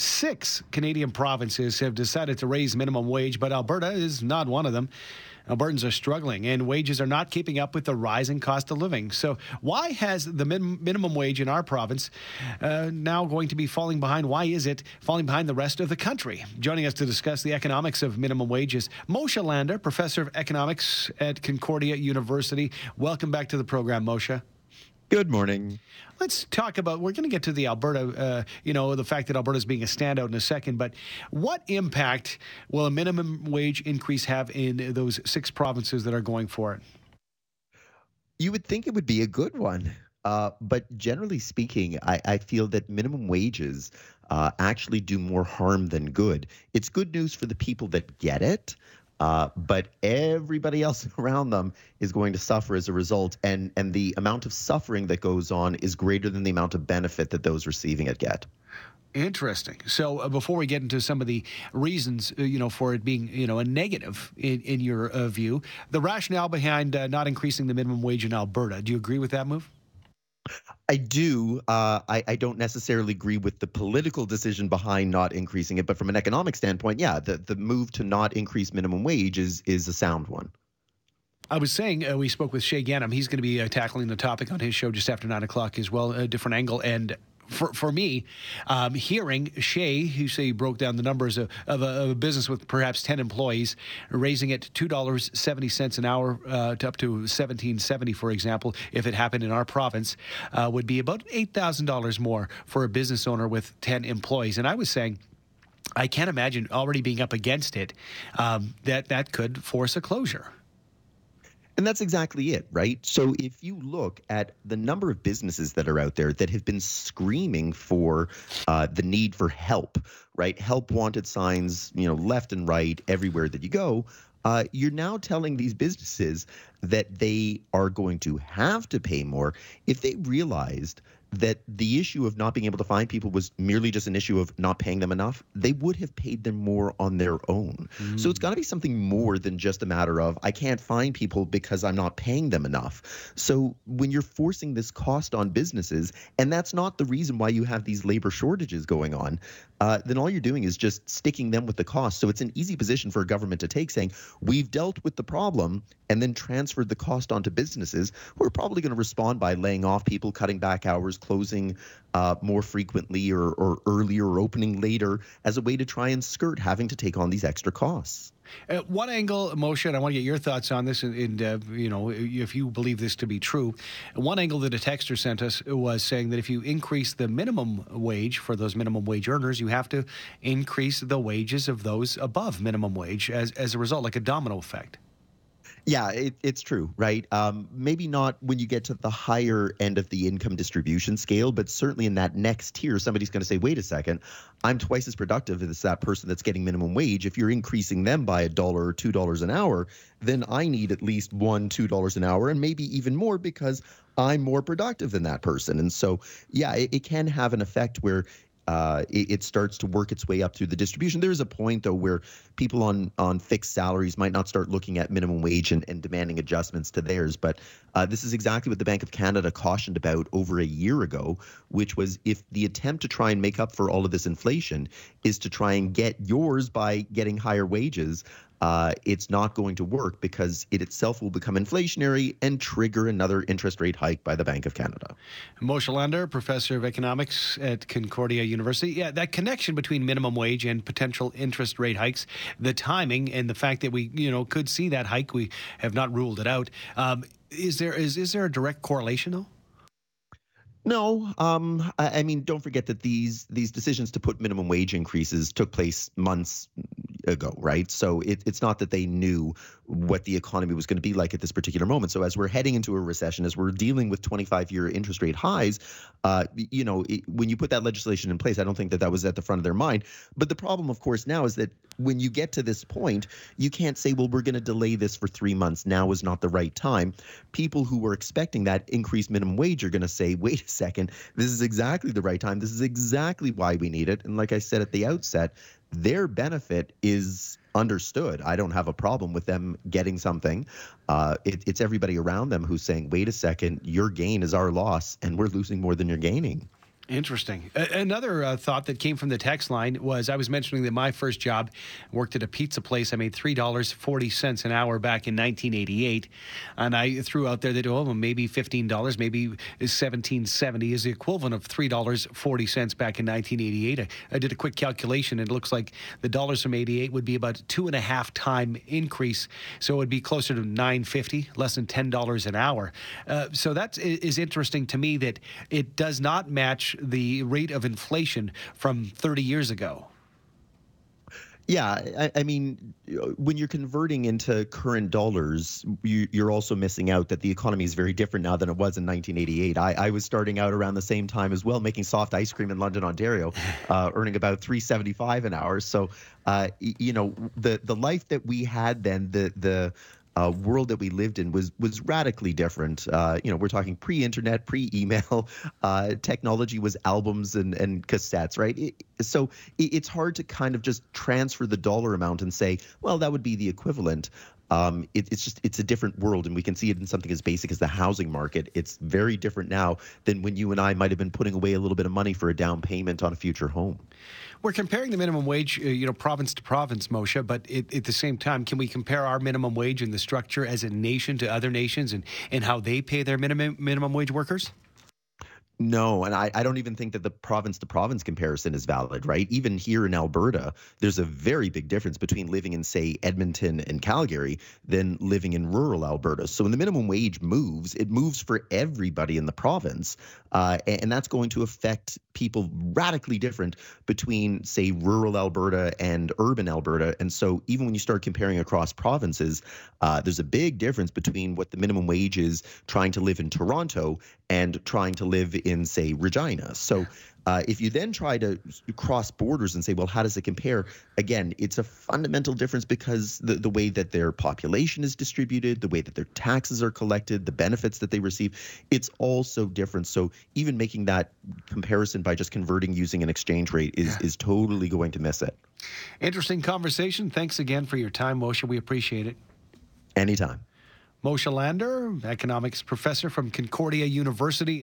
Six Canadian provinces have decided to raise minimum wage, but Alberta is not one of them. Albertans are struggling and wages are not keeping up with the rising cost of living. So, why has the min- minimum wage in our province uh, now going to be falling behind? Why is it falling behind the rest of the country? Joining us to discuss the economics of minimum wages, Moshe Lander, professor of economics at Concordia University. Welcome back to the program, Moshe. Good morning. Let's talk about. We're going to get to the Alberta, uh, you know, the fact that Alberta is being a standout in a second. But what impact will a minimum wage increase have in those six provinces that are going for it? You would think it would be a good one. Uh, but generally speaking, I, I, feel that minimum wages uh, actually do more harm than good. It's good news for the people that get it, uh, but everybody else around them is going to suffer as a result, and and the amount of suffering that goes on is greater than the amount of benefit that those receiving it get. Interesting. So uh, before we get into some of the reasons, uh, you know, for it being, you know, a negative in, in your uh, view, the rationale behind uh, not increasing the minimum wage in Alberta, do you agree with that move? I do. Uh, I, I, don't necessarily agree with the political decision behind not increasing it, but from an economic standpoint, yeah, the, the move to not increase minimum wage is is a sound one. I was saying uh, we spoke with Shaye Ganam. He's going to be uh, tackling the topic on his show just after nine o'clock as well, a different angle. And for, for me, um, hearing Shaye, who say broke down the numbers of, of, a, of, a, business with perhaps 10 employees, raising it $2.70 an hour uh, to up to 1770 for example, if it happened in our province, uh, would be about $8,000 more for a business owner with 10 employees. And I was saying, I can't imagine already being up against it um, that that could force a closure. And that's exactly it, right? So if you look at the number of businesses that are out there that have been screaming for uh, the need for help, right? Help wanted signs, you know, left and right, everywhere that you go. Uh, you're now telling these businesses that they are going to have to pay more if they realized that the issue of not being able to find people was merely just an issue of not paying them enough, they would have paid them more on their own. Mm. So it's got to be something more than just a matter of I can't find people because I'm not paying them enough. So when you're forcing this cost on businesses, and that's not the reason why you have these labor shortages going on, uh, then all you're doing is just sticking them with the cost. So it's an easy position for a government to take, saying we've dealt with the problem and then transferred the cost onto businesses who are probably going to respond by laying off people, cutting back hours, closing uh, more frequently or, or earlier or opening later as a way to try and skirt having to take on these extra costs. Uh, one angle, Moshe, and I want to get your thoughts on this, and, and uh, you know, if you believe this to be true. One angle that a texter sent us was saying that if you increase the minimum wage for those minimum wage earners, you have to increase the wages of those above minimum wage as, as a result, like a domino effect. Yeah, it, it's true, right? Um, maybe not when you get to the higher end of the income distribution scale, but certainly in that next tier, somebody's going to say, wait a second, I'm twice as productive as that person that's getting minimum wage. If you're increasing them by a dollar or two dollars an hour, then I need at least one, two dollars an hour, and maybe even more because I'm more productive than that person. And so, yeah, it, it can have an effect where uh, it, it, starts to work its way up through the distribution. There is a point though where people on on fixed salaries might not start looking at minimum wage and, and demanding adjustments to theirs. But uh, this is exactly what the Bank of Canada cautioned about over a year ago, which was if the attempt to try and make up for all of this inflation is to try and get yours by getting higher wages, uh, it's not going to work because it itself will become inflationary and trigger another interest rate hike by the Bank of Canada. Moshe Lander, professor of economics at Concordia University. Yeah, that connection between minimum wage and potential interest rate hikes, the timing and the fact that we, you know, could see that hike, we have not ruled it out. Um, is there is is there a direct correlation though? No, um, I, I, mean, don't forget that these these decisions to put minimum wage increases took place months ago, right? So it, it's not that they knew what the economy was going to be like at this particular moment. So as we're heading into a recession, as we're dealing with 25-year interest rate highs, uh, you know, it, when you put that legislation in place, I don't think that that was at the front of their mind. But the problem, of course, now is that when you get to this point, you can't say, well, we're going to delay this for three months. Now is not the right time. People who were expecting that increased minimum wage are going to say, wait a second, this is exactly the right time. This is exactly why we need it. And like I said at the outset, their benefit is understood. I don't have a problem with them getting something. Uh, it, it's everybody around them who's saying, wait a second, your gain is our loss, and we're losing more than you're gaining. Interesting. another uh, thought that came from the text line was I was mentioning that my first job worked at a pizza place. I made three dollars forty cents an hour back in 1988, and I threw out there that oh well, maybe fifteen dollars, maybe 1770 is the equivalent of three dollars forty cents back in 1988. I, I, did a quick calculation, and it looks like the dollars from 88 would be about two and a half time increase, so it would be closer to 950, less than ten dollars an hour. Uh, so that is interesting to me that it does not match the rate of inflation from 30 years ago. Yeah, I, I, mean, when you're converting into current dollars, you, are also missing out that the economy is very different now than it was in 1988. I, I, was starting out around the same time as well, making soft ice cream in London, Ontario, uh, earning about 3.75 an hour. So, uh, you know, the the life that we had then, the the uh, world that we lived in was was radically different. Uh, you know, we're talking pre-internet, pre-email. Uh, technology was albums and and cassettes, right? It, so it, it's hard to kind of just transfer the dollar amount and say, well, that would be the equivalent. Um, it, it's just it's a different world, and we can see it in something as basic as the housing market. It's very different now than when you and I might have been putting away a little bit of money for a down payment on a future home. We're comparing the minimum wage, uh, you know, province to province, Moshe, but it, at the same time, can we compare our minimum wage and the structure as a nation to other nations and, and how they pay their minimum minimum wage workers? No, and I, I don't even think that the province to province comparison is valid, right? Even here in Alberta, there's a very big difference between living in, say, Edmonton and Calgary than living in rural Alberta. So when the minimum wage moves, it moves for everybody in the province. Uh, and that's going to affect people radically different between, say, rural Alberta and urban Alberta. And so even when you start comparing across provinces, uh, there's a big difference between what the minimum wage is trying to live in Toronto and trying to live in, say, Regina. So uh, if you then try to cross borders and say, well, how does it compare? Again, it's a fundamental difference because the, the way that their population is distributed, the way that their taxes are collected, the benefits that they receive, it's all so different. So even making that comparison by just converting using an exchange rate is, yeah. is totally going to miss it. Interesting conversation. Thanks again for your time, Moshe. We appreciate it. Anytime. Moshe Lander, economics professor from Concordia University.